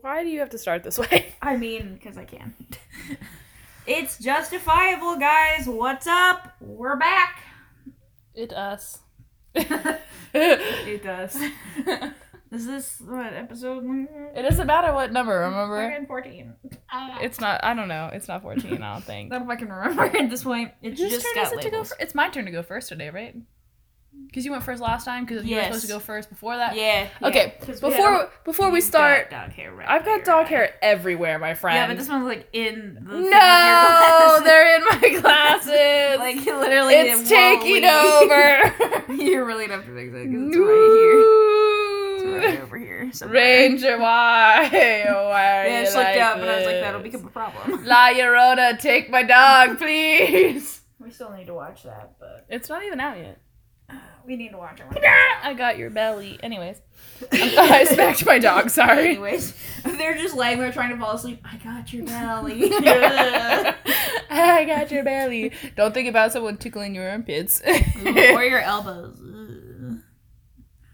Why do you have to start this way? I mean, because I can. it's justifiable, guys. What's up? We're back. It us. It does. Is this what episode? It doesn't matter what number, remember? Fucking fourteen. Uh, it's not. I don't know. It's not fourteen. I don't think. I don't fucking remember at this point. It Whose just turn got is it to go? labels. fir- it's my turn to go first today, right? Because you went first last time. Because you were supposed to go first before that. Yeah. Okay. yeah, 'cause Before had- before we start, got dog hair right I've got there. dog hair everywhere, my friend. Yeah, but this one's like in the thing of your No, they're in my glasses. like literally. it's it taking over. leave. you really don't have to fix it because it's right here. It's right over here. somewhere. Ranger, why? Why Yeah, I you just looked like up and I was like, that'll become a problem. La Llorona, take my dog, please. We still need to watch that, but It's not even out yet. We need to watch it. I got your belly. Anyways, I smacked my dog. Sorry. Anyways, they're just laying there trying to fall asleep. I got your belly. I got your belly. Don't think about someone tickling your armpits. or your elbows.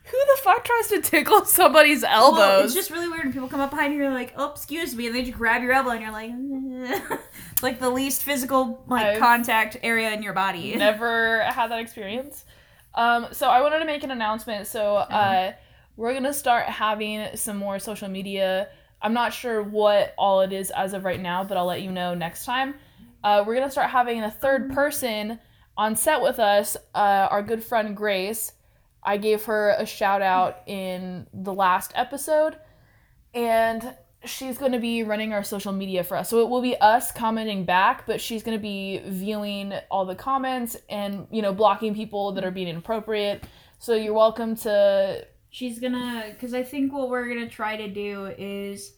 Who the fuck tries to tickle somebody's elbows? Well, it's just really weird when people come up behind you and you're like, oh, excuse me, and they just grab your elbow and you're like, it's like the least physical like I've contact area in your body. never had that experience. Um, so I wanted to make an announcement. So uh, we're gonna start having some more social media. I'm not sure what all it is as of right now, but I'll let you know next time. Uh, we're gonna start having a third person on set with us. Uh, our good friend Grace. I gave her a shout out in the last episode, and she's going to be running our social media for us. So it will be us commenting back, but she's going to be viewing all the comments and, you know, blocking people that are being inappropriate. So you're welcome to. She's gonna, because I think what we're gonna try to do is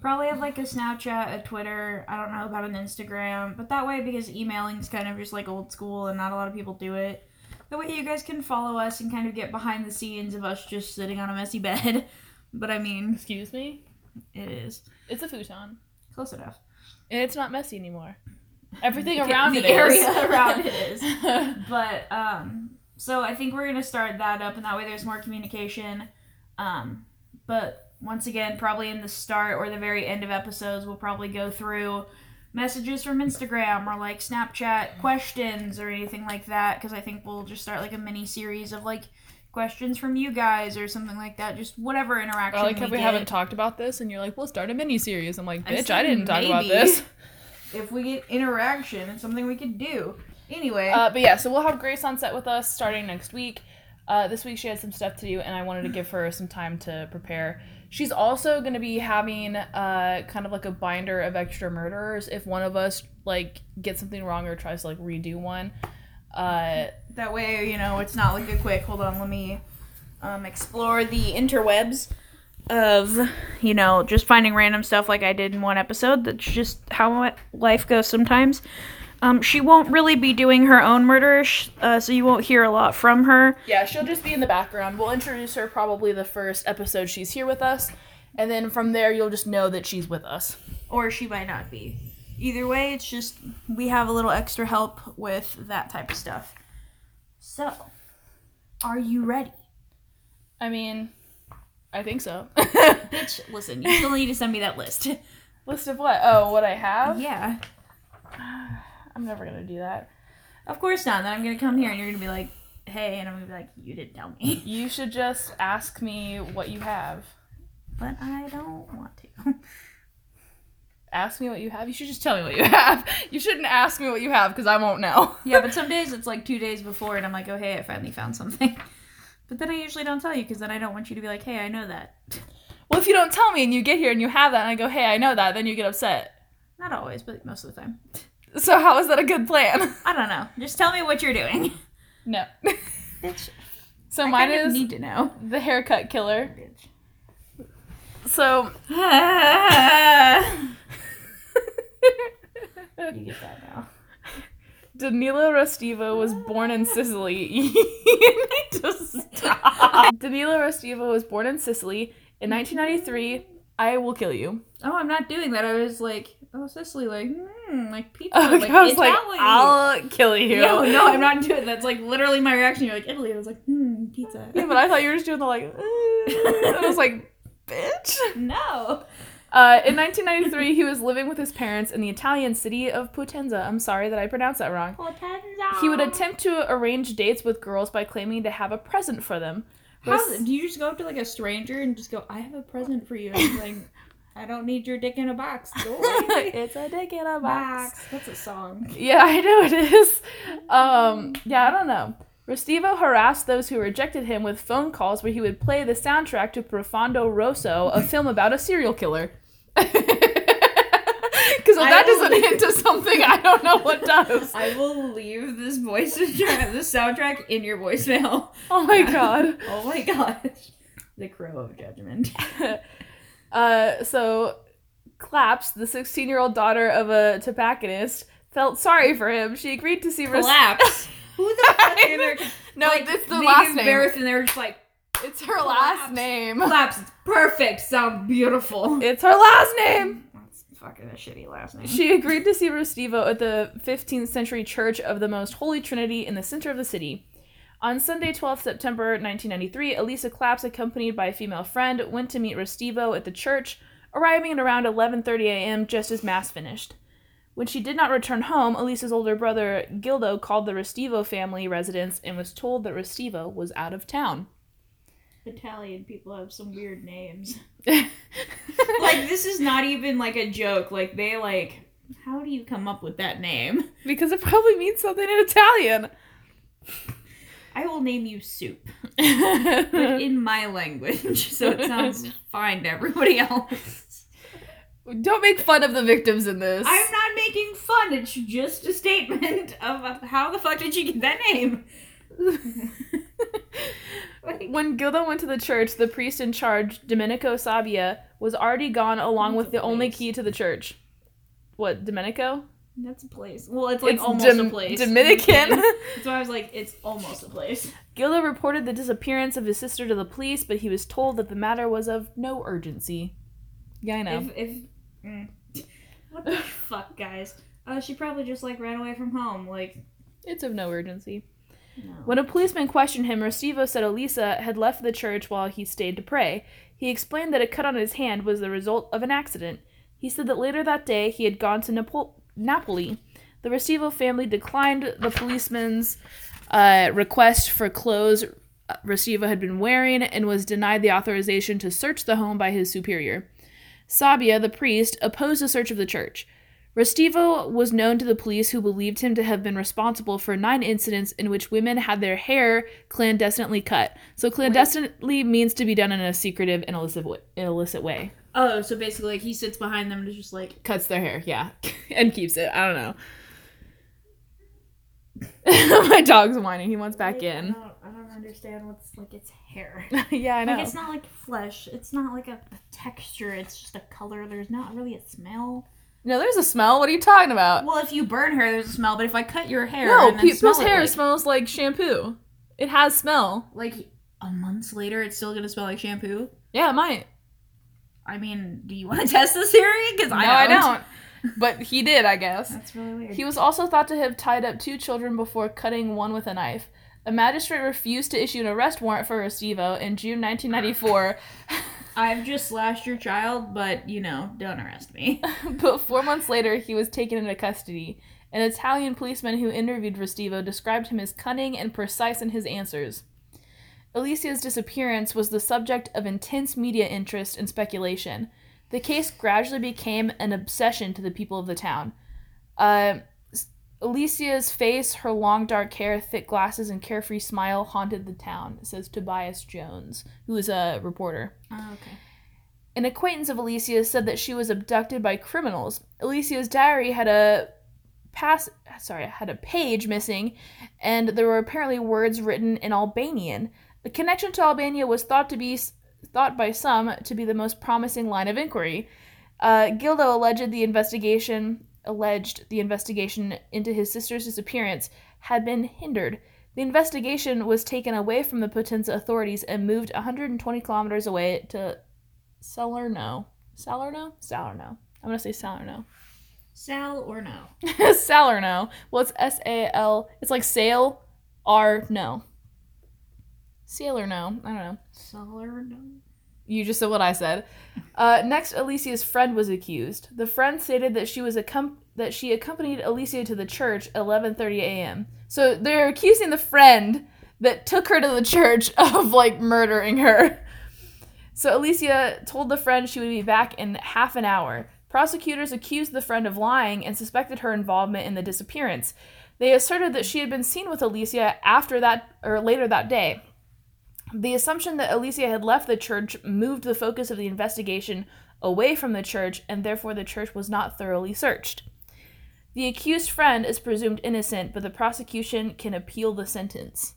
probably have like a Snapchat, a Twitter. I don't know about an Instagram, but that way because emailing is kind of just like old school and not a lot of people do it. That way you guys can follow us and kind of get behind the scenes of us just sitting on a messy bed. But I mean, Excuse me? It is It's a futon. close enough. And it's not messy anymore. Everything around the it is. area around it is. but um so i think we're gonna start that up and that way there's more communication um but once again probably in the start or the very end of episodes we'll probably go through messages from instagram or like snapchat questions or anything like that because i think we'll just start like a mini series of like questions from you guys or something like that just whatever interaction I like we, we haven't talked about this, and you're like, we'll start a mini series. I'm like, bitch, said I didn't talk about this. if we get interaction it's something we could do anyway Uh, but yeah, so we'll have Grace on set with us starting next week. Uh, this week she had some stuff to do, and I wanted to give her some time to prepare. She's also going to be having uh, kind of like a binder of extra murderers if one of us like gets something wrong or tries to like redo one. Uh, That way, you know, it's not like a quick, hold on, let me um, explore the interwebs of, you know, just finding random stuff like I did in one episode. That's just how life goes sometimes. Um, she won't really be doing her own murder, uh, so you won't hear a lot from her. yeah, she'll just be in the background. We'll introduce her probably the first episode she's here with us, and then from there you'll just know that she's with us. Or she might not be. Either way, it's just we have a little extra help with that type of stuff. So, are you ready? I mean, I think so. Bitch, listen, you still need to send me that list. List of what? Oh, what I have? yeah. I'm never gonna do that. Of course not. Then I'm gonna come here and you're gonna be like, "Hey," and I'm gonna be like, "You didn't tell me." You should just ask me what you have. But I don't want to. Ask me what you have. You should just tell me what you have. You shouldn't ask me what you have because I won't know. yeah, but some days it's like two days before, and I'm like, "Oh, hey, I finally found something." But then I usually don't tell you because then I don't want you to be like, "Hey, I know that." Well, if you don't tell me and you get here and you have that and I go, hey, I know that, then you get upset. Not always, but most of the time. So how is that a good plan? I don't know. Just tell me what you're doing. No. Bitch, So I mine kind of is need to know. the haircut killer. Bitch. So you get that now. Danilo Restivo was born in Sicily. to stop. Danilo Restivo was born in Sicily in 1993. I will kill you. Oh, I'm not doing that. I was like, oh, Sicily, like, hmm, like pizza, Oh, like I was like, I'll kill you. No, no, I'm not doing. That. That's like literally my reaction. You're like Italy. I was like, hmm, pizza. Yeah, but I thought you were just doing the like. And I was like, bitch. no. Uh, in 1993, he was living with his parents in the Italian city of Potenza. I'm sorry that I pronounced that wrong. Potenza. He would attempt to arrange dates with girls by claiming to have a present for them. How, do you just go up to like a stranger and just go, "I have a present for you"? And like, "I don't need your dick in a box." It's a dick in a box. box. That's a song. Yeah, I know it is. Um, yeah, I don't know. Restivo harassed those who rejected him with phone calls where he would play the soundtrack to Profondo Rosso, a film about a serial killer. Because if I that doesn't hint to something, I don't know what does. I will leave this voice the soundtrack in your voicemail. Oh my god. Oh my gosh. The crow of judgment. Uh, so Claps, the 16 year old daughter of a tobacconist, felt sorry for him. She agreed to see Res- Collapse. Who the fuck in there? No, like, it's the last give name. birth and they're just like, It's her last Collapse. name. collapse. It's perfect. Sound beautiful. It's her last name. That's fucking a shitty last name. She agreed to see Restivo at the 15th century Church of the Most Holy Trinity in the center of the city. On Sunday, 12th September 1993, Elisa Claps, accompanied by a female friend, went to meet Restivo at the church, arriving at around 11:30 a.m. just as mass finished. When she did not return home, Elisa's older brother Gildo called the Restivo family residence and was told that Restivo was out of town. Italian people have some weird names. like this is not even like a joke. Like they like, how do you come up with that name? because it probably means something in Italian. I will name you soup, but in my language, so it sounds fine to everybody else. Don't make fun of the victims in this. I'm not making fun. It's just a statement of how the fuck did she get that name? Like, When Gilda went to the church, the priest in charge, Domenico Sabia, was already gone along with the only key to the church. What, Domenico? that's a place. Well, it's like it's almost a place. Dominican. That's why I was like, it's almost a place. Gilda reported the disappearance of his sister to the police, but he was told that the matter was of no urgency. Yeah, I know. If, if mm. what the fuck, guys? Uh, she probably just like ran away from home. Like, It's of no urgency. no. When a policeman questioned him, Restivo said Elisa had left the church while he stayed to pray. He explained that a cut on his hand was the result of an accident. He said that later that day he had gone to Napo- Napoli. The Restivo family declined the policeman's uh, request for clothes Restivo had been wearing and was denied the authorization to search the home by his superior. Sabia, the priest, opposed the search of the church. Restivo was known to the police who believed him to have been responsible for nine incidents in which women had their hair clandestinely cut. So clandestinely means to be done in a secretive and illicit way. Illicit way. Oh, so basically, like he sits behind them and just like, Cuts their hair, yeah, and keeps it. I don't know. My dog's whining. He wants back in. don't understand what's like it's hair. yeah, I know. Like it's not like flesh. It's not like a, a texture. It's just a color. There's not really a smell. no, there's a smell. What are you talking about? Well, if you burn hair, there's a smell. But if I cut your hair, no, and smell people's hair like, smells like shampoo. It has smell. like a month later, it's still gonna smell like shampoo. Yeah, it might. I mean, do you want to test this theory? Because No, I I don't. I don't. But he did, I guess. That's really weird. He was also thought to have tied up two children before cutting one with a knife. A magistrate refused to issue an arrest warrant for Restivo in June 1994, I've just slashed your child, but you know, don't arrest me. but four months later, he was taken into custody. An Italian policeman who interviewed Restivo described him as cunning and precise in his answers. Alicia's disappearance was the subject of intense media interest and speculation. The case gradually became an obsession to the people of the town. Uh, Alicia's face, her long dark hair, thick glasses, and carefree smile haunted the town, says Tobias Jones, who is a reporter. Oh, okay. An acquaintance of Alicia's said that she was abducted by criminals. Alicia's diary had a pass sorry, had a page missing, and there were apparently words written in Albanian. The connection to Albania was thought to be thought by some to be the most promising line of inquiry. Uh, Gildo alleged the investigation alleged the investigation into his sister's disappearance had been hindered. The investigation was taken away from the Potenza authorities and moved 120 kilometers away to Salerno. Salerno? Salerno. I'm gonna say Salerno. Sal or no? Salerno. Well, it's S A L. It's like sail, R no. Sailor no. I don't know. Sal or no? You just said what I said. Uh, next, Alicia's friend was accused. The friend stated that she was accom- that she accompanied Alicia to the church at 11:30 a.m. So they're accusing the friend that took her to the church of like murdering her. So Alicia told the friend she would be back in half an hour. Prosecutors accused the friend of lying and suspected her involvement in the disappearance. They asserted that she had been seen with Alicia after that or later that day. The assumption that Alicia had left the church moved the focus of the investigation away from the church, and therefore the church was not thoroughly searched. The accused friend is presumed innocent, but the prosecution can appeal the sentence.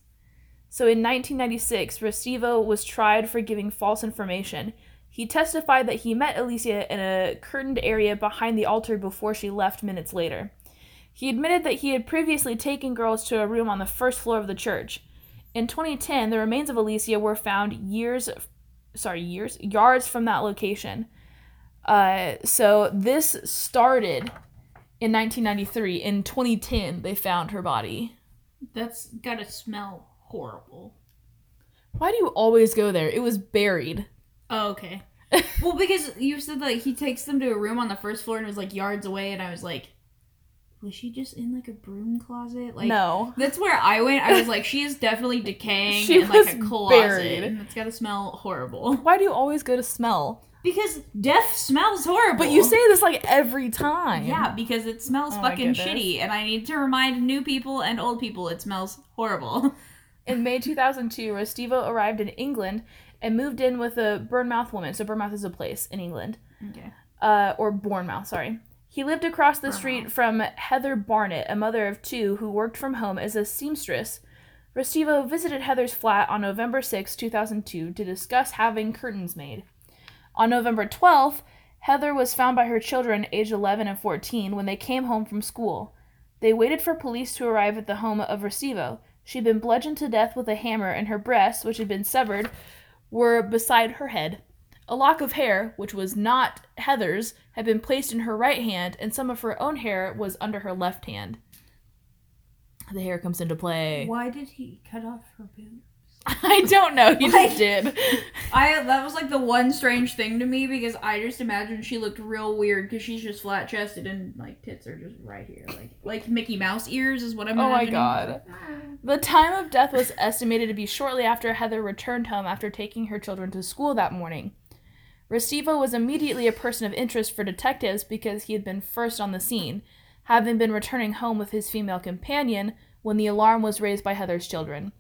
So in 1996, Restivo was tried for giving false information. He testified that he met Alicia in a curtained area behind the altar before she left minutes later. He admitted that he had previously taken girls to a room on the first floor of the church. In 2010, the remains of Alicia were found years, sorry, years, yards from that location. Uh, so this started in 1993. In 2010, they found her body. That's gotta smell horrible. Why do you always go there? It was buried. Oh, okay. well, because you said that he takes them to a room on the first floor and it was like yards away, and I was like, was she just in like a broom closet? Like, no. That's where I went. I was like, she is definitely decaying She in like a closet. buried. And it's gotta smell horrible. Why do you always go to smell? Because death smells horrible. But you say this like every time. Yeah, because it smells Oh fucking shitty, and I need to remind new people and old people it smells horrible. In May 2002, Restivo arrived in England and moved in with a Bournemouth woman. So Bournemouth is a place in England. Okay. uh, or Bournemouth, sorry. He lived across the street from Heather Barnett, a mother of two who worked from home as a seamstress. Restivo visited Heather's flat on November 6, 2002, to discuss having curtains made. On November 12th, Heather was found by her children, aged 11 and 14, when they came home from school. They waited for police to arrive at the home of Restivo. She'd been bludgeoned to death with a hammer, and her breasts, which had been severed, were beside her head. A lock of hair, which was not Heather's, had been placed in her right hand, and some of her own hair was under her left hand. The hair comes into play. Why did he cut off her boobs? I don't know. He Like- just did. I that was like the one strange thing to me because I just imagined she looked real weird because she's just flat chested and like tits are just right here, like like Mickey Mouse ears is what I'm. Oh my god. The time of death was estimated to be shortly after Heather returned home after taking her children to school that morning. Restivo was immediately a person of interest for detectives because he had been first on the scene, having been returning home with his female companion when the alarm was raised by Heather's children.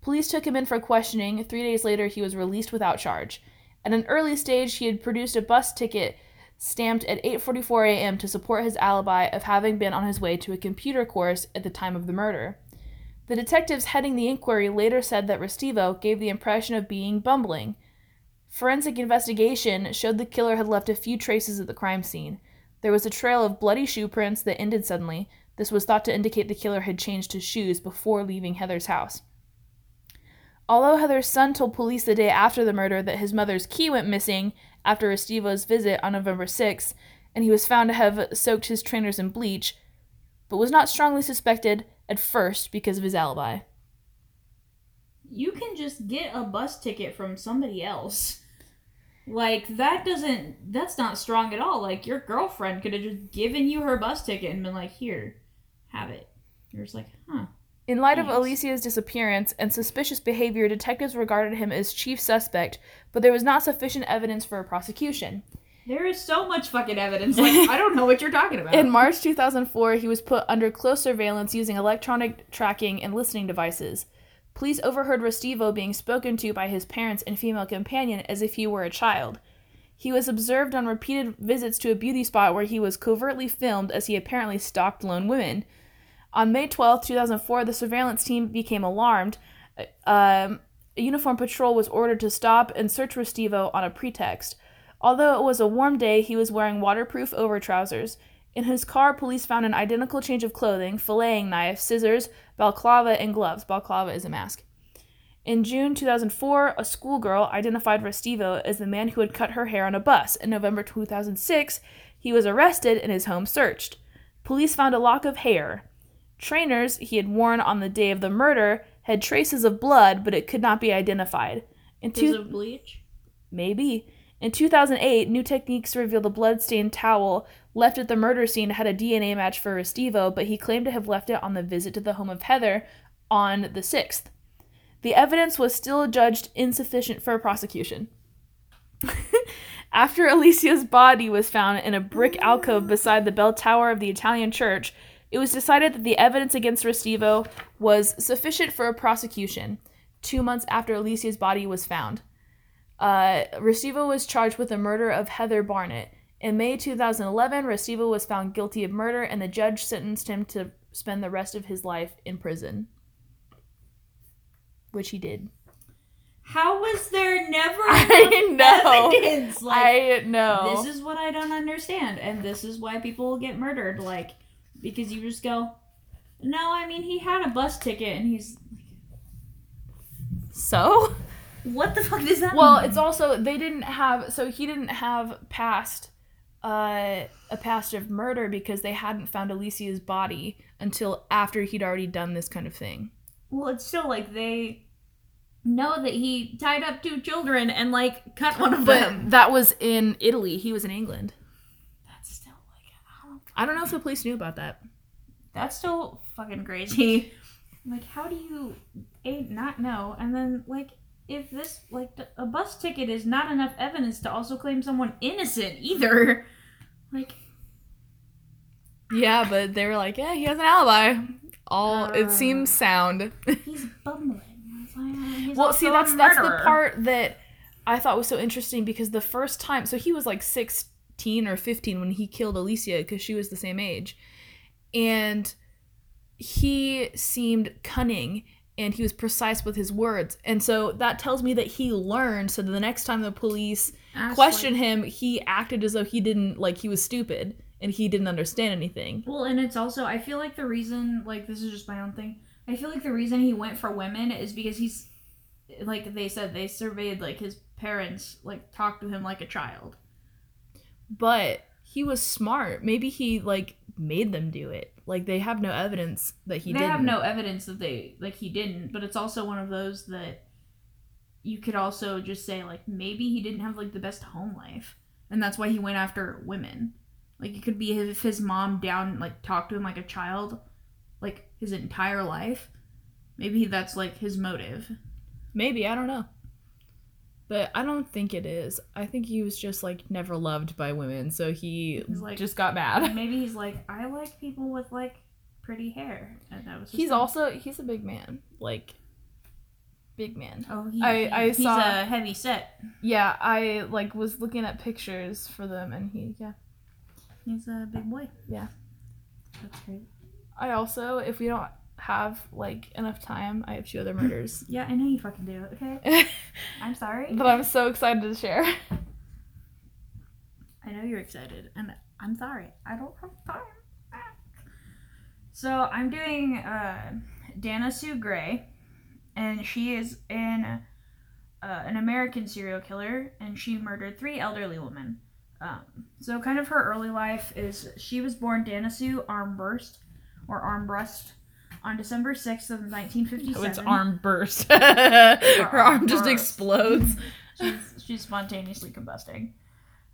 Police took him in for questioning. Three days later, he was released without charge. At an early stage, he had produced a bus ticket stamped at 8:44 a.m. to support his alibi of having been on his way to a computer course at the time of the murder. The detectives heading the inquiry later said that Restivo gave the impression of being bumbling. Forensic investigation showed the killer had left a few traces at the crime scene. There was a trail of bloody shoe prints that ended suddenly. This was thought to indicate the killer had changed his shoes before leaving Heather's house. Although Heather's son told police the day after the murder that his mother's key went missing after Restivo's visit on November 6th, and he was found to have soaked his trainers in bleach, but was not strongly suspected at first because of his alibi. You can just get a bus ticket from somebody else. Like that doesn't that's not strong at all. Like your girlfriend could have just given you her bus ticket and been like, "Here, have it." You're just like, "Huh." In light of Alicia's disappearance and suspicious behavior, detectives regarded him as chief suspect, but there was not sufficient evidence for a prosecution. There is so much fucking evidence. Like I don't know what you're talking about. In March 2004, he was put under close surveillance using electronic tracking and listening devices. Police overheard Restivo being spoken to by his parents and female companion as if he were a child. He was observed on repeated visits to a beauty spot where he was covertly filmed as he apparently stalked lone women. On May 12, 2004, the surveillance team became alarmed. Um, a uniformed patrol was ordered to stop and search Restivo on a pretext. Although it was a warm day, he was wearing waterproof over trousers. In his car, police found an identical change of clothing, filleting knife, scissors, balaclava, and gloves. Balaclava is a mask. In June 2004, a schoolgirl identified Restivo as the man who had cut her hair on a bus. In November 2006, he was arrested and his home searched. Police found a lock of hair. Trainers he had worn on the day of the murder had traces of blood, but it could not be identified. In two- of bleach. Maybe. In 2008, new techniques revealed a blood-stained towel left at the murder scene had a DNA match for Restivo, but he claimed to have left it on the visit to the home of Heather on the 6th. The evidence was still judged insufficient for a prosecution. After Alicia's body was found in a brick alcove beside the bell tower of the Italian church, it was decided that the evidence against Restivo was sufficient for a prosecution. Two months after Alicia's body was found, uh, Restivo was charged with the murder of Heather Barnett. In May 2011, Restivo was found guilty of murder, and the judge sentenced him to spend the rest of his life in prison, which he did. How was there never I know. evidence? Like, I know. this is what I don't understand, and this is why people get murdered. Like, because you just go, no, I mean he had a bus ticket, and he's so. what the fuck does that Well, mean? it's also they didn't have so he didn't have past uh, a past of murder because they hadn't found Alicia's body until after he'd already done this kind of thing. well, it's still like they know that he tied up two children and like cut one of them. That was in Italy. He was in England. That's still like, I don't I don't know if the police knew about that. that's still fucking crazy. Like, how do you a not know? And then like, if this like a bus ticket is not enough evidence to also claim someone innocent either, like Yeah, but they were like, yeah, he has an alibi. All Uh. it seems sound. he's bumbling. He's well, see, that's that's the part that I thought was so interesting because the first time, so he was like sixteen or fifteen when he killed Alicia because she was the same age, and he seemed cunning and he was precise with his words, and so that tells me that he learned. So the next time the police questioned him, he acted as though he didn't like he was stupid and he didn't understand anything. Well, and it's also I feel like the reason like this is just my own thing. I feel like the reason he went for women is because he's like they said they surveyed like his parents like talked to him like a child. but he was smart. Maybe he like made them do it. Like they have no evidence that he they didn't. have no evidence that they like he didn't, but it's also one of those that you could also just say like maybe he didn't have like the best home life, and that's why he went after women. Like it could be if his mom down like talked to him like a child, like his entire life. Maybe that's like his motive. Maybe I don't know. But I don't think it is. I think he was just like never loved by women, so he like- just got mad. Maybe he's like, I like people with like pretty hair, and that was. He's thing. also he's a big man, like big man. Oh, he, I- I he's saw- a heavy set. Yeah, I like was looking at pictures for them, and he yeah. He's a big boy. Yeah. That's great. I also, if we don't have like enough time, I have two other murders Yeah, I know you fucking do. Okay, I'm sorry. But I'm so excited to share. I know you're excited, and I'm sorry. I don't have time. So I'm doing uh, Dana Sue Gray, and she is in uh, an American serial killer, and she murdered three elderly women. Um, so kind of her early life is she was born Dana Sue Armburst, or Armbrust, on December 6th of 1957. Oh, it's arm burst. Her arm just burst. explodes. she's, she's spontaneously combusting.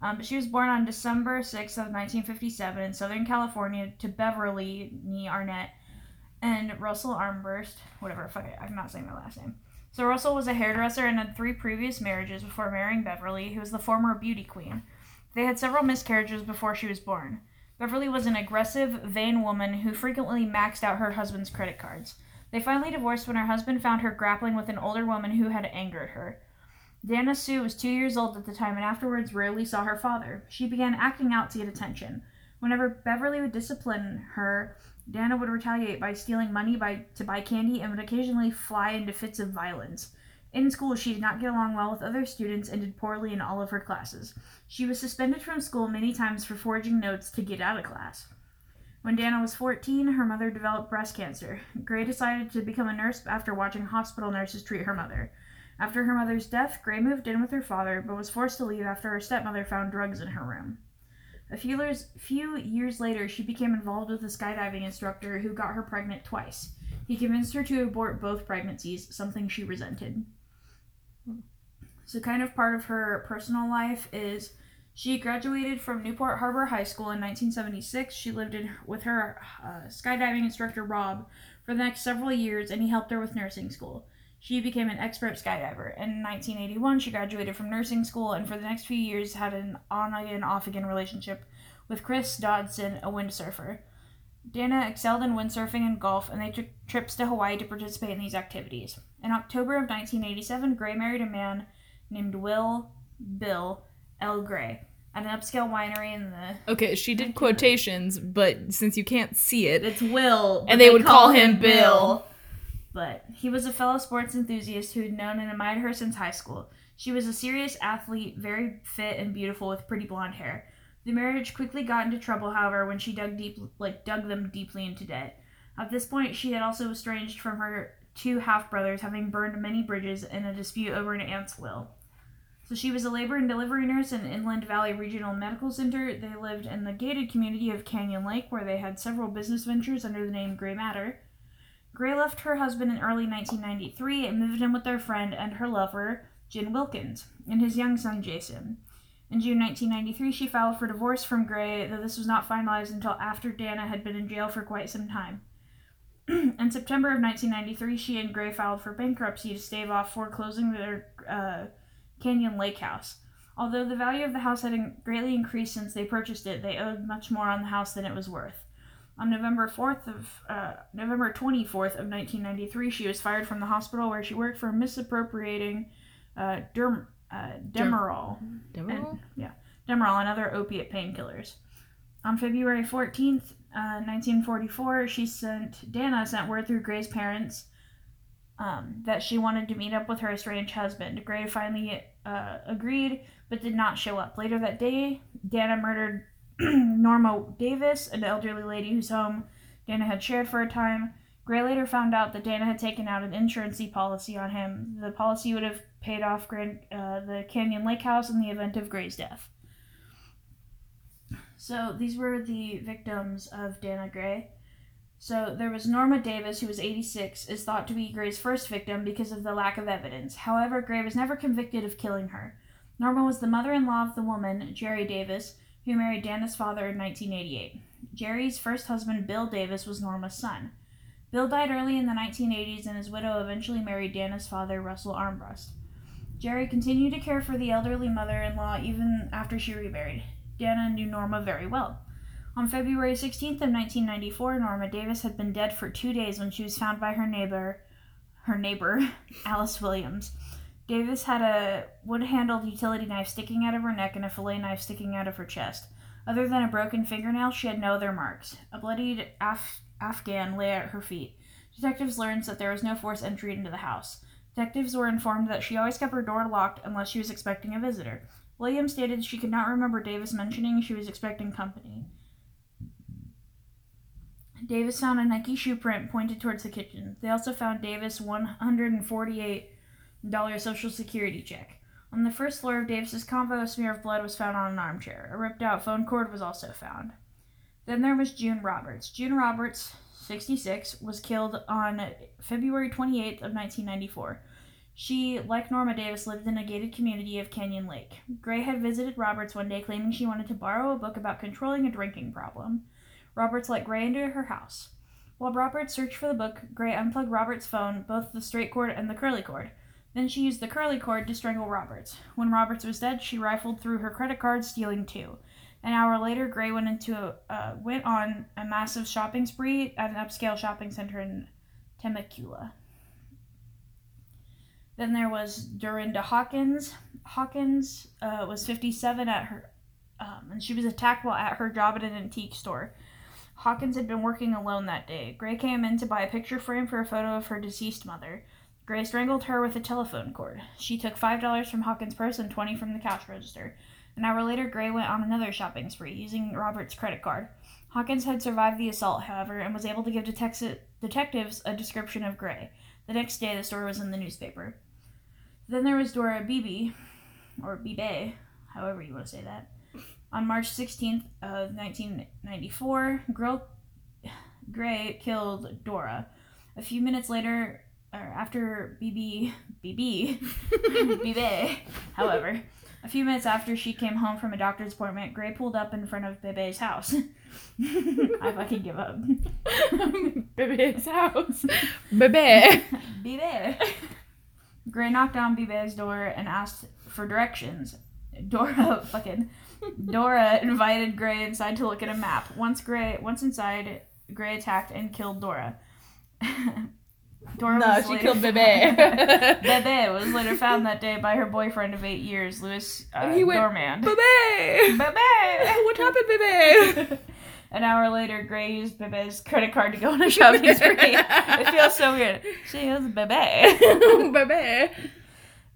Um, but she was born on December 6th of 1957 in Southern California to Beverly Nee Arnett and Russell Armburst. Whatever, fuck it, I'm not saying her last name. So Russell was a hairdresser and had three previous marriages before marrying Beverly, who was the former beauty queen. They had several miscarriages before she was born. Beverly was an aggressive, vain woman who frequently maxed out her husband's credit cards. They finally divorced when her husband found her grappling with an older woman who had angered her. Dana Sue was two years old at the time and afterwards rarely saw her father. She began acting out to get attention. Whenever Beverly would discipline her, Dana would retaliate by stealing money by, to buy candy and would occasionally fly into fits of violence. In school, she did not get along well with other students and did poorly in all of her classes. She was suspended from school many times for forging notes to get out of class. When Dana was 14, her mother developed breast cancer. Gray decided to become a nurse after watching hospital nurses treat her mother. After her mother's death, Gray moved in with her father, but was forced to leave after her stepmother found drugs in her room. A few years, few years later, she became involved with a skydiving instructor who got her pregnant twice. He convinced her to abort both pregnancies, something she resented. So, kind of part of her personal life is she graduated from Newport Harbor High School in 1976. She lived in with her uh, skydiving instructor Rob for the next several years, and he helped her with nursing school. She became an expert skydiver. In 1981, she graduated from nursing school, and for the next few years had an on again, off again relationship with Chris Dodson, a windsurfer. Dana excelled in windsurfing and golf, and they took trips to Hawaii to participate in these activities. In October of 1987, Gray married a man named Will Bill L. Gray at an upscale winery in the. Okay, she did quotations, but since you can't see it, It's Will, And they would call him Bill. But he was a fellow sports enthusiast who had known and admired her since high school. She was a serious athlete, very fit and beautiful with pretty blonde hair. The marriage quickly got into trouble, however, when she dug deep, like dug them deeply into debt. At this point, she had also estranged from her two half brothers, having burned many bridges in a dispute over an aunt's will. So she was a labor and delivery nurse in Inland Valley Regional Medical Center. They lived in the gated community of Canyon Lake, where they had several business ventures under the name Gray Matter. Gray left her husband in early 1993 and moved in with their friend and her lover, Jen Wilkins, and his young son, Jason. In June 1993, she filed for divorce from Gray, though this was not finalized until after Dana had been in jail for quite some time. in September of 1993, she and Gray filed for bankruptcy to stave off foreclosing their uh, Canyon Lake house. Although the value of the house had greatly increased since they purchased it, they owed much more on the house than it was worth. On November 4th of uh, November 24th of 1993, she was fired from the hospital where she worked for misappropriating uh, derm, uh, Demerol, and, yeah, Demerol and other opiate painkillers. On February 14th, uh, 1944, she sent Dana sent word through Gray's parents um, that she wanted to meet up with her estranged husband. Gray finally uh, agreed, but did not show up. Later that day, Dana murdered Norma Davis, an elderly lady whose home Dana had shared for a time. Gray later found out that Dana had taken out an insurance policy on him. The policy would have paid off Grand, uh, the Canyon Lake house in the event of Gray's death. So these were the victims of Dana Gray. So there was Norma Davis, who was 86, is thought to be Gray's first victim because of the lack of evidence. However, Gray was never convicted of killing her. Norma was the mother-in-law of the woman, Jerry Davis, who married Dana's father in 1988. Jerry's first husband, Bill Davis, was Norma's son. Bill died early in the 1980s, and his widow eventually married Dana's father, Russell Armbrust. Jerry continued to care for the elderly mother-in-law even after she remarried. Dana knew Norma very well. On February 16th of 1994, Norma Davis had been dead for two days when she was found by her neighbor, her neighbor, Alice Williams. Davis had a wood-handled utility knife sticking out of her neck and a fillet knife sticking out of her chest. Other than a broken fingernail, she had no other marks. A bloodied Af- Afghan lay at her feet. Detectives learned that there was no forced entry into the house. Detectives were informed that she always kept her door locked unless she was expecting a visitor. Williams stated she could not remember Davis mentioning she was expecting company. Davis found a Nike shoe print pointed towards the kitchen. They also found Davis' $148 Social Security check. On the first floor of Davis's convo, a smear of blood was found on an armchair. A ripped out phone cord was also found. Then there was June Roberts. June Roberts, 66, was killed on February 28th of 1994. She, like Norma Davis, lived in a gated community of Canyon Lake. Gray had visited Roberts one day claiming she wanted to borrow a book about controlling a drinking problem. Roberts let Gray into her house. While Roberts searched for the book, Gray unplugged Roberts' phone, both the straight cord and the curly cord. Then she used the curly cord to strangle Roberts. When Roberts was dead, she rifled through her credit card, stealing two. An hour later, Gray went into a, uh, went on a massive shopping spree at an upscale shopping center in Temecula. Then there was Dorinda Hawkins. Hawkins uh, was 57 at her, um, and she was attacked while at her job at an antique store. Hawkins had been working alone that day. Gray came in to buy a picture frame for a photo of her deceased mother. Gray strangled her with a telephone cord. She took $5 from Hawkins' purse and 20 from the cash register. An hour later, Gray went on another shopping spree, using Robert's credit card. Hawkins had survived the assault, however, and was able to give detec- detectives a description of Gray. The next day, the story was in the newspaper. Then there was Dora Beebe, or Bebe, however you want to say that. On March 16th of 1994, Girl Gray killed Dora. A few minutes later, or after BB BB BB. However, a few minutes after she came home from a doctor's appointment, Gray pulled up in front of Bebe's house. I fucking give up. Bebe's house. Bebe. Bebe. Gray knocked on Bebe's door and asked for directions. Dora fucking Dora invited Gray inside to look at a map. Once Gray once inside, Gray attacked and killed Dora. Dora No, was she killed Bebe. Bebe was later found that day by her boyfriend of eight years, Louis uh, he went, Doorman. Bebe. Bebe! What happened, Bebe? An hour later, Gray used Bebe's credit card to go on a shopping spree. it feels so weird. She is Bebe. Bebe.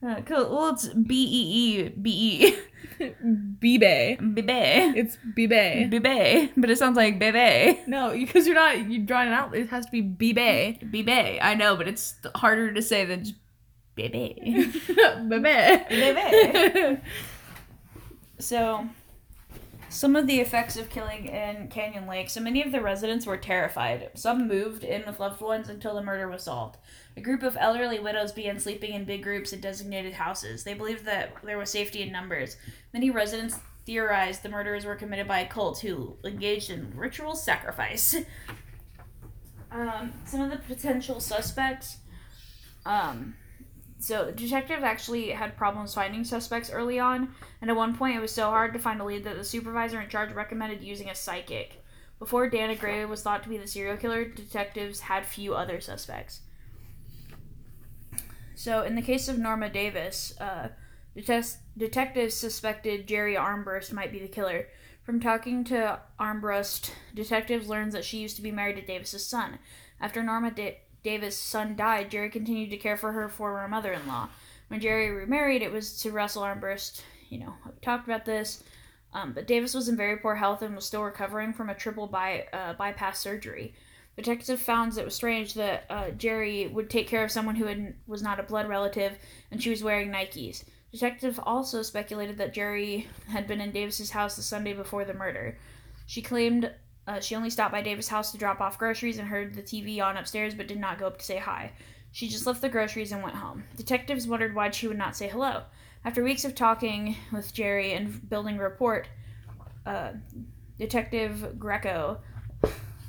Uh, cool. Well, it's B E E B E. Bebe. Bebe. It's Bebe. Bebe. But it sounds like Bebe. No, because you're not you drawing it out. It has to be Bebe. Bebe. I know, but it's harder to say than just Bebe. Bebe. Bebe. So, some of the effects of killing in Canyon Lake. So many of the residents were terrified. Some moved in with loved ones until the murder was solved. A group of elderly widows began sleeping in big groups in designated houses. They believed that there was safety in numbers. Many residents theorized the murders were committed by a cult who engaged in ritual sacrifice. Um, some of the potential suspects. Um, so the detective actually had problems finding suspects early on, and at one point it was so hard to find a lead that the supervisor in charge recommended using a psychic. Before Dana Gray was thought to be the serial killer, detectives had few other suspects. So, in the case of Norma Davis, uh, detec- detectives suspected Jerry Armbrust might be the killer. From talking to Armbrust, detectives learned that she used to be married to Davis's son. After Norma da- Davis' son died, Jerry continued to care for her former mother-in-law. When Jerry remarried, it was to Russell Armbrust. You know, we talked about this. Um, but Davis was in very poor health and was still recovering from a triple by, uh, bypass surgery. Detective found it was strange that uh, Jerry would take care of someone who had, was not a blood relative, and she was wearing Nikes. Detective also speculated that Jerry had been in Davis's house the Sunday before the murder. She claimed uh, she only stopped by Davis' house to drop off groceries and heard the TV on upstairs, but did not go up to say hi. She just left the groceries and went home. Detectives wondered why she would not say hello. After weeks of talking with Jerry and building a report, uh, Detective Greco,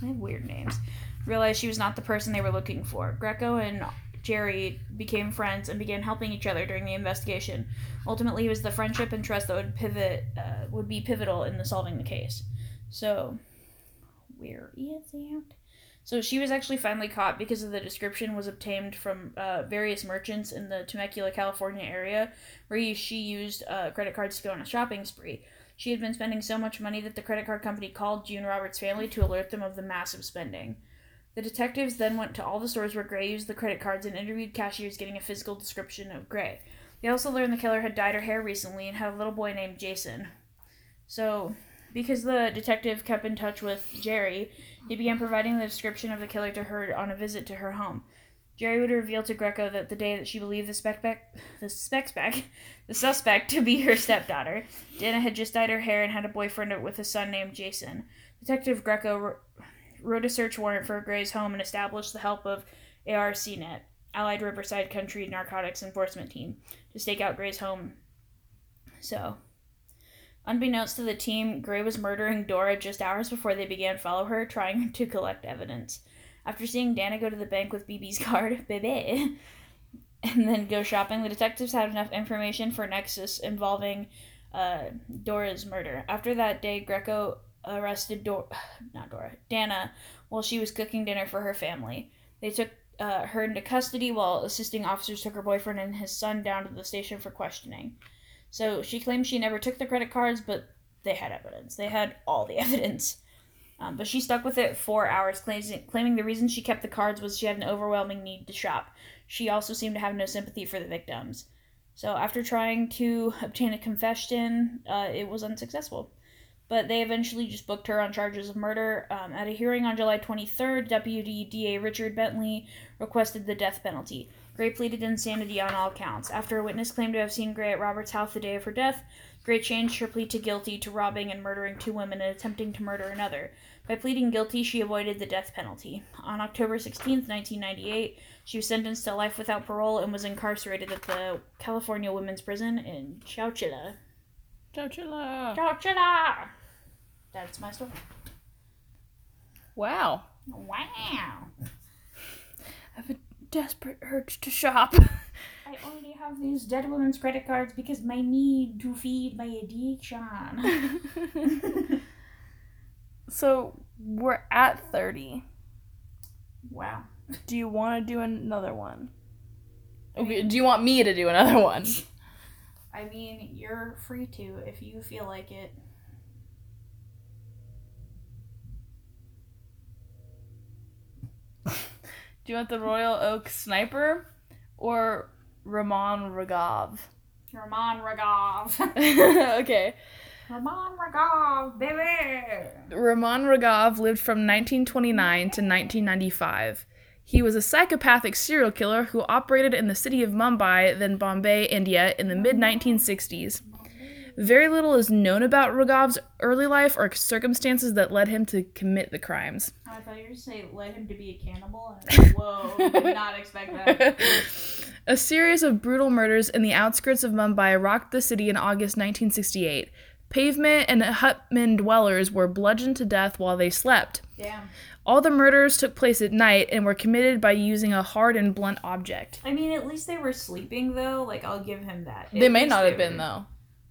they have weird names, realized she was not the person they were looking for. Greco and Jerry became friends and began helping each other during the investigation. Ultimately, it was the friendship and trust that would pivot, uh, would be pivotal in the solving the case. So, where is it? So she was actually finally caught because of the description was obtained from uh, various merchants in the Temecula, California area, where she used uh, credit cards to go on a shopping spree. She had been spending so much money that the credit card company called June Roberts' family to alert them of the massive spending. The detectives then went to all the stores where Gray used the credit cards and interviewed cashiers getting a physical description of Gray. They also learned the killer had dyed her hair recently and had a little boy named Jason. So, because the detective kept in touch with Jerry, he began providing the description of the killer to her on a visit to her home. Jerry would reveal to Greco that the day that she believed the suspect, the suspect, the suspect to be her stepdaughter, Dana had just dyed her hair and had a boyfriend with a son named Jason. Detective Greco wrote a search warrant for Gray's home and established the help of ARCNet, Allied Riverside County Narcotics Enforcement Team, to stake out Gray's home. So, Unbeknownst to the team, Gray was murdering Dora just hours before they began follow her, trying to collect evidence. After seeing Dana go to the bank with BB's card, Bebe, and then go shopping, the detectives had enough information for Nexus involving uh, Dora's murder. After that day, Greco arrested Dora, not Dora, Dana, while she was cooking dinner for her family. They took uh, her into custody while assisting officers took her boyfriend and his son down to the station for questioning. So she claims she never took the credit cards, but they had evidence. They had all the evidence. Um, but she stuck with it four hours, claiming, the reason she kept the cards was she had an overwhelming need to shop. She also seemed to have no sympathy for the victims. So after trying to obtain a confession, uh, it was unsuccessful. But they eventually just booked her on charges of murder. Um, at a hearing on July 23rd, Deputy DA Richard Bentley requested the death penalty. Gray pleaded insanity on all counts. After a witness claimed to have seen Gray at Robert's house the day of her death, Gray changed her plea to guilty to robbing and murdering two women and attempting to murder another. By pleading guilty, she avoided the death penalty. On October 16, 1998, she was sentenced to life without parole and was incarcerated at the California Women's Prison in Chowchilla. Chowchilla. Chowchilla! That's my story. Wow. Wow. I have a desperate urge to shop. I only have these dead woman's credit cards because my need to feed my addiction. so we're at 30. wow. Do you want to do another one? Okay, do you want me to do another one? I mean, you're free to if you feel like it. Do you want the Royal Oak Sniper or Ramon Raghav? Ramon Raghav. okay. Ramon Raghav, baby! Ramon Raghav lived from 1929 to 1995. He was a psychopathic serial killer who operated in the city of Mumbai, then Bombay, India, in the mid 1960s. Very little is known about Raghav's early life or circumstances that led him to commit the crimes. I thought you were going to say led him to be a cannibal. And I was like, Whoa, did not expect that. a series of brutal murders in the outskirts of Mumbai rocked the city in August 1968. Pavement and hutman dwellers were bludgeoned to death while they slept. Damn. All the murders took place at night and were committed by using a hard and blunt object. I mean, at least they were sleeping, though. Like, I'll give him that. They At may not they have been, were- though.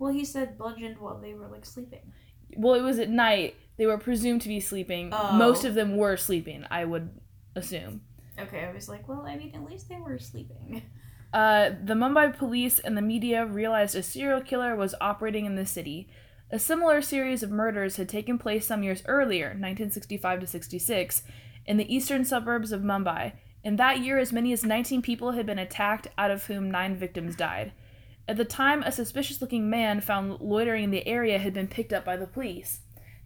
Well, he said bludgeoned while they were, like, sleeping. Well, it was at night. They were presumed to be sleeping. Oh. Most of them were sleeping, I would assume. Okay, I was like, well, I mean, at least they were sleeping. Uh, the Mumbai police and the media realized a serial killer was operating in the city. A similar series of murders had taken place some years earlier, 1965 to 66, in the eastern suburbs of Mumbai. In that year, as many as 19 people had been attacked, out of whom nine victims died. At the time, a suspicious looking man found loitering in the area had been picked up by the police.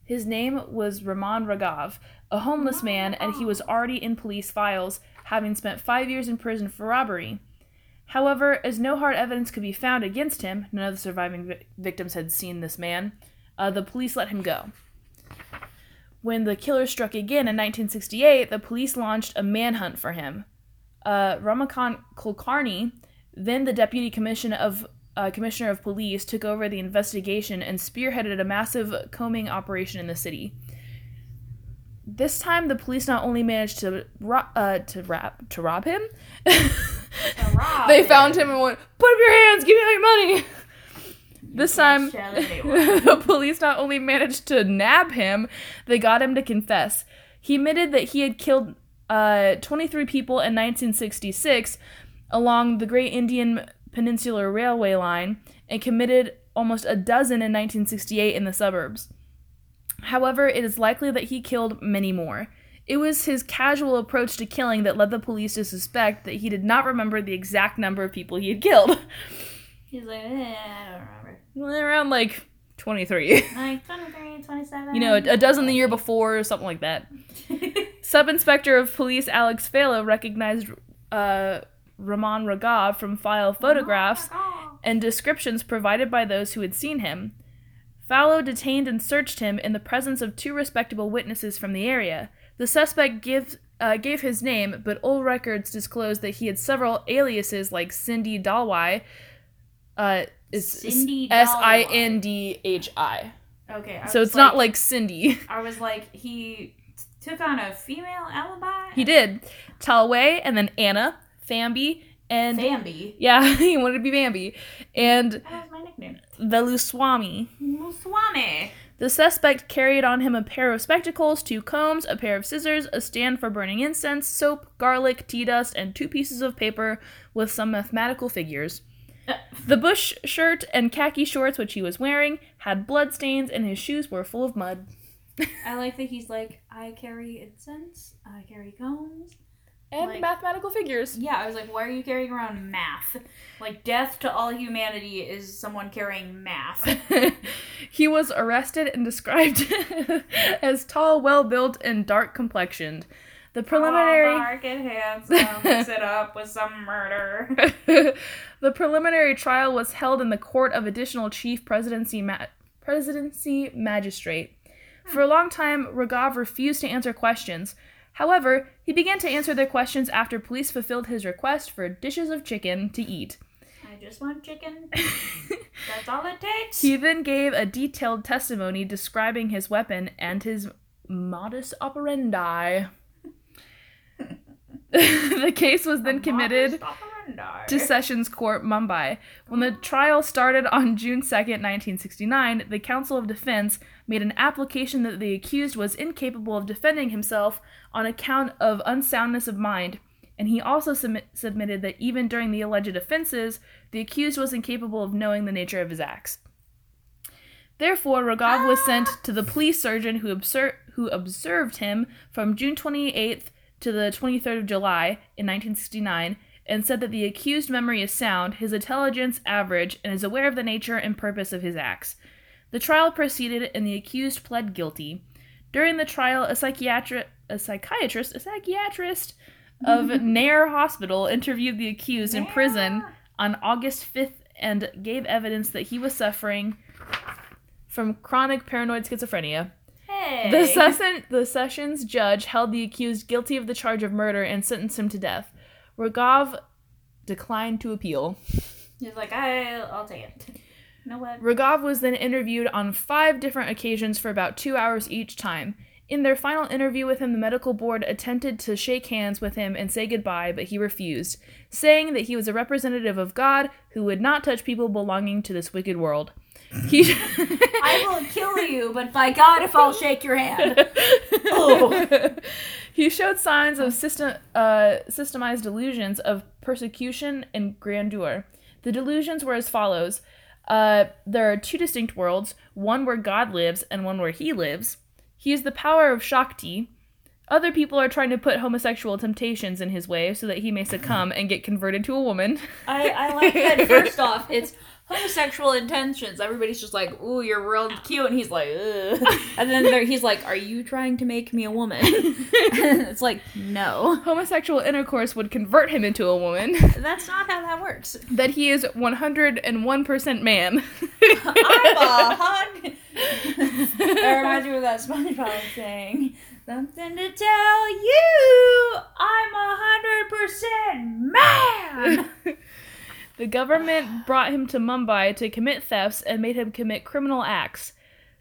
His name was Ramon Raghav, a homeless man, and he was already in police files, having spent five years in prison for robbery. However, as no hard evidence could be found against him, none of the surviving vi- victims had seen this man, uh, the police let him go. When the killer struck again in 1968, the police launched a manhunt for him. Uh, Ramakant Kulkarni, then the deputy commissioner of uh, commissioner of police, took over the investigation and spearheaded a massive combing operation in the city. This time, the police not only managed to ro- uh, to rap to rob him, to rob they him. found him and went, "Put up your hands, give me all your money." This time, the police not only managed to nab him, they got him to confess. He admitted that he had killed uh, 23 people in 1966 along the Great Indian Peninsular Railway line and committed almost a dozen in 1968 in the suburbs. However, it is likely that he killed many more. It was his casual approach to killing that led the police to suspect that he did not remember the exact number of people he had killed. He's like, eh, I don't remember. Around like 23. Like 23, 27. you know, a, dozen the year before or something like that. Sub Inspector of Police Alex Fialho recognized uh, Raman Raghav from file photographs and descriptions provided by those who had seen him. Fialho detained and searched him in the presence of two respectable witnesses from the area. The suspect give, uh, gave his name, but old records disclosed that he had several aliases like Sindhi Dalwai. Uh, is Cindy S I N D H I. Okay. I So it's not like Cindy. I was like, he t- took on a female alibi? He did. Talwai and then Anna, Famby, and Bambi. yeah, he wanted to be Bambi, and That was my nickname. Veluswamy. The suspect carried on him a pair of spectacles, two combs, a pair of scissors, a stand for burning incense, soap, garlic, tea dust, and two pieces of paper with some mathematical figures. Uh. The bush shirt and khaki shorts which he was wearing had blood stains, and his shoes were full of mud. I like that he's like, I carry incense, I carry combs. And Like- mathematical figures. Yeah, I was like, why are you carrying around math? Like, death to all humanity is someone carrying math. he was arrested and described as tall, well built, and dark complexioned. The preliminary Oh, dark and handsome. Mix it up with some murder. the preliminary trial was held in the court of additional chief presidency ma- presidency magistrate. For a hmm. long time, Rogov refused to answer questions. However, he began to answer their questions after police fulfilled his request for dishes of chicken to eat. I just want chicken. That's all it takes. He then gave a detailed testimony describing his weapon and his modus operandi. the case was then committed to Sessions Court, Mumbai. When the trial started on June 2nd, 1969, the Counsel of Defense made an application that the accused was incapable of defending himself on account of unsoundness of mind, and he also submit- submitted that even during the alleged offenses, the accused was incapable of knowing the nature of his acts. Therefore, Rogov was sent ah! to the police surgeon who, obser- who observed him from June 28th to the 23rd of July in 1969 and said that the accused memory is sound, his intelligence average, and is aware of the nature and purpose of his acts. The trial proceeded and the accused pled guilty. During the trial, a psychiatri- a psychiatrist, a psychiatrist of Nair Hospital interviewed the accused in prison on August 5th and gave evidence that he was suffering from chronic paranoid schizophrenia. Hey. The, session, the sessions judge held the accused guilty of the charge of murder and sentenced him to death. Rogov declined to appeal. He's like, I, I'll take it. You know what? Rogov was then interviewed on five different occasions for about two hours each time. In their final interview with him, the medical board attempted to shake hands with him and say goodbye, but he refused, saying that he was a representative of God who would not touch people belonging to this wicked world. He I will kill you, but by God, if I'll shake your hand. Oh. he showed signs of system, uh, systemized delusions of persecution and grandeur. The delusions were as follows uh, There are two distinct worlds, one where God lives and one where he lives. He is the power of Shakti. Other people are trying to put homosexual temptations in his way so that he may succumb and get converted to a woman. I, I like that. First off, it's homosexual intentions. Everybody's just like, "Ooh, you're real cute," and he's like, Ugh. and then he's like, "Are you trying to make me a woman?" and it's like, no, Homosexual intercourse would convert him into a woman. that's not how that works. that he is 101% man. I'm a hon. that reminds me of that SpongeBob saying. Something to tell you, I'm a hundred percent man. The government brought him to Mumbai to commit thefts and made him commit criminal acts.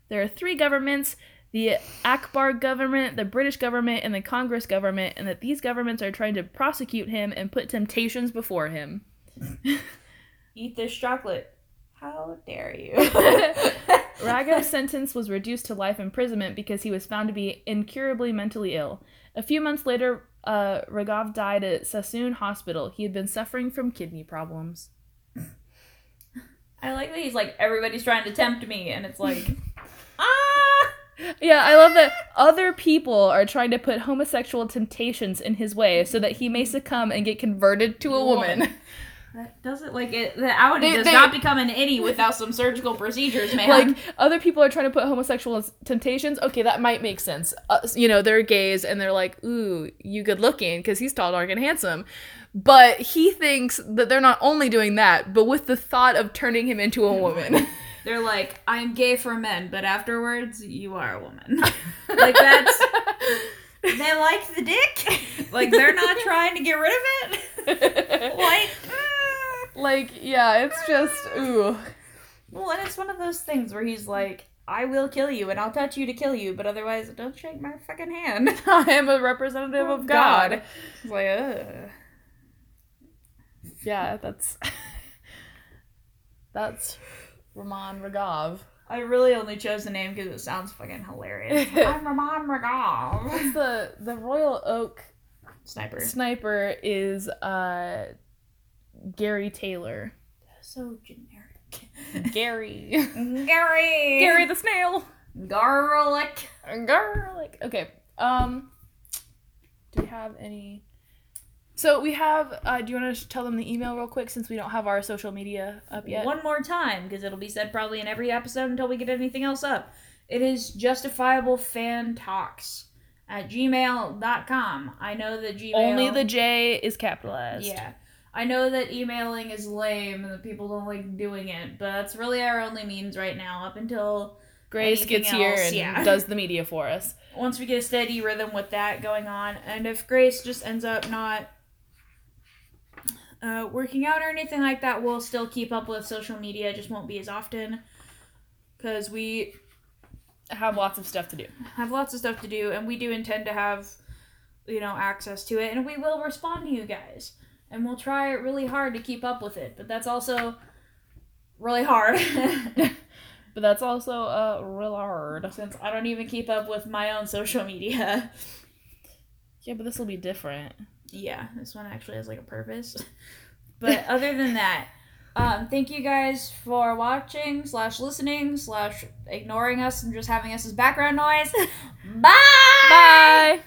There are three governments the Akbar government, the British government, and the Congress government, and that these governments are trying to prosecute him and put temptations before him. Eat this chocolate. How dare you? Raghav's sentence was reduced to life imprisonment because he was found to be incurably mentally ill. A few months later, uh, Raghav died at Sassoon Hospital. He had been suffering from kidney problems. I like that he's like everybody's trying to tempt me, and it's like, ah. Yeah, I love that other people are trying to put homosexual temptations in his way so that he may succumb and get converted to a woman. That doesn't like it. The Audi They- does they- not become an innie without some surgical procedures, man. like other people are trying to put homosexual temptations. Okay, that might make sense. Uh, you know, they're gays and they're like, "Ooh, you good looking" because he's tall, dark, and handsome. But he thinks that they're not only doing that, but with the thought of turning him into a woman. They're like, I'm gay for men, but afterwards, you are a woman. like that's. They like the dick. Like they're not trying to get rid of it. Like. mm. Like, yeah, it's just ooh. Well, and it's one of those things where he's like, I will kill you and I'll touch you to kill you, but otherwise, don't shake my fucking hand. I am a representative of God. It's like, ugh. Yeah, that's that's Raman Raghav. I really only chose the name because it sounds fucking hilarious. I'm Ramon Regal. What's the the Royal Oak Sniper. sniper is uh Gary Taylor. So generic. Gary. Gary. Gary the snail. Garlic. Garlic. Okay. Um do we have any So we have uh do you want to tell them the email real quick since we don't have our social media up yet? One more time because it'll be said probably in every episode until we get anything else up. It is justifiable fan talks at gmail.com. I know that Gmail. Only the J is capitalized. Yeah. I know that emailing is lame and that people don't like doing it, but that's really our only means right now up until Grace gets here and yeah. does the media for us. once we get a steady rhythm with that going on. And if Grace just ends up not uh, working out or anything like that, we'll still keep up with social media, just won't be as often. Because we Have lots of stuff to do. have lots of stuff to do, and we do intend to have, you know, access to it, and we will respond to you guys. And we'll try really hard to keep up with it, but that's also really hard. But that's also uh real hard. Since I don't even keep up with my own social media. Yeah, but this will be different. Yeah, this one actually has like a purpose. But other than that, um, thank you guys for watching slash listening slash ignoring us and just having us as background noise. Bye. Bye.